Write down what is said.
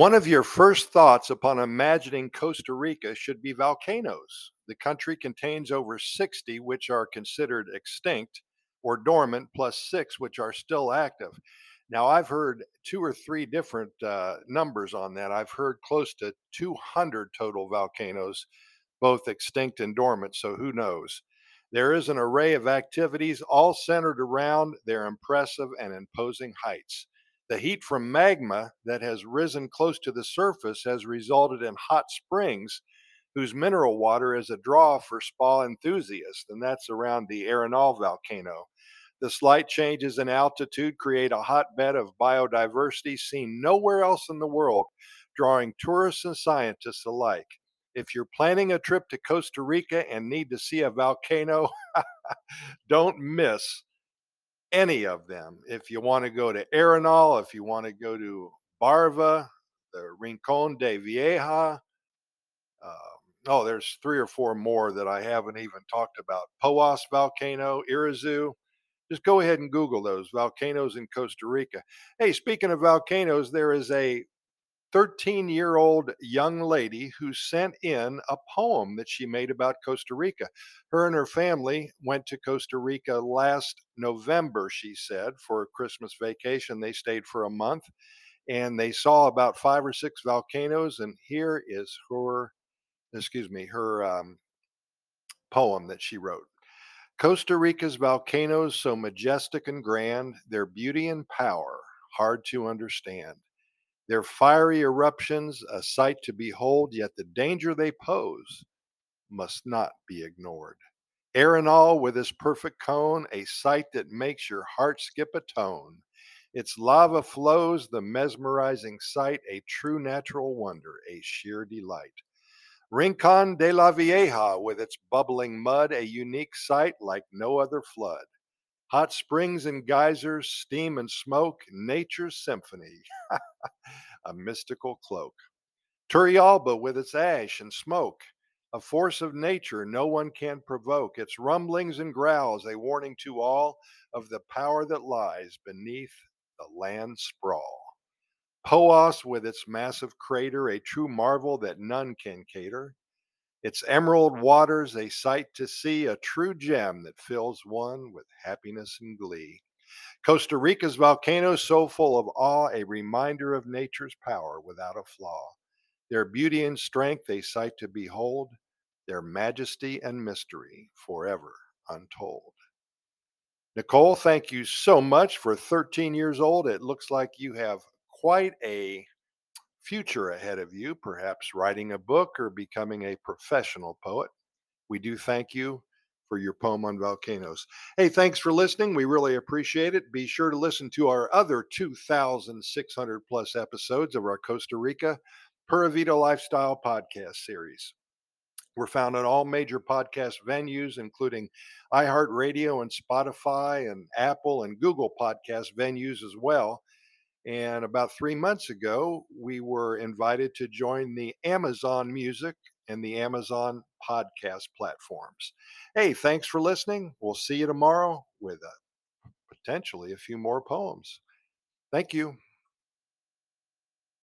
One of your first thoughts upon imagining Costa Rica should be volcanoes. The country contains over 60 which are considered extinct or dormant, plus six which are still active. Now, I've heard two or three different uh, numbers on that. I've heard close to 200 total volcanoes, both extinct and dormant, so who knows? There is an array of activities all centered around their impressive and imposing heights. The heat from magma that has risen close to the surface has resulted in hot springs whose mineral water is a draw for spa enthusiasts, and that's around the Arenal volcano. The slight changes in altitude create a hotbed of biodiversity seen nowhere else in the world, drawing tourists and scientists alike. If you're planning a trip to Costa Rica and need to see a volcano, don't miss any of them. If you want to go to Arenal, if you want to go to Barva, the Rincon de Vieja, uh, oh, there's three or four more that I haven't even talked about. Poas volcano, Irazu. Just go ahead and Google those volcanoes in Costa Rica. Hey, speaking of volcanoes, there is a 13 year old young lady who sent in a poem that she made about Costa Rica. Her and her family went to Costa Rica last November, she said, for a Christmas vacation. They stayed for a month and they saw about five or six volcanoes. And here is her, excuse me, her um, poem that she wrote. Costa Rica's volcanoes, so majestic and grand, their beauty and power hard to understand their fiery eruptions, a sight to behold, yet the danger they pose must not be ignored. Arenal with its perfect cone, a sight that makes your heart skip a tone. Its lava flows, the mesmerizing sight, a true natural wonder, a sheer delight. Rincon de la Vieja, with its bubbling mud, a unique sight like no other flood. Hot springs and geysers, steam and smoke, nature's symphony. a mystical cloak. Turrialba with its ash and smoke, a force of nature no one can provoke. Its rumblings and growls, a warning to all of the power that lies beneath the land sprawl. Poas with its massive crater, a true marvel that none can cater. Its emerald waters, a sight to see, a true gem that fills one with happiness and glee. Costa Rica's volcanoes, so full of awe, a reminder of nature's power without a flaw. Their beauty and strength, a sight to behold, their majesty and mystery forever untold. Nicole, thank you so much for 13 years old. It looks like you have quite a future ahead of you, perhaps writing a book or becoming a professional poet. We do thank you for your poem on volcanoes. Hey, thanks for listening. We really appreciate it. Be sure to listen to our other 2,600 plus episodes of our Costa Rica Pura Vida Lifestyle podcast series. We're found on all major podcast venues, including iHeartRadio and Spotify and Apple and Google podcast venues as well. And about three months ago, we were invited to join the Amazon Music and the Amazon podcast platforms. Hey, thanks for listening. We'll see you tomorrow with a, potentially a few more poems. Thank you.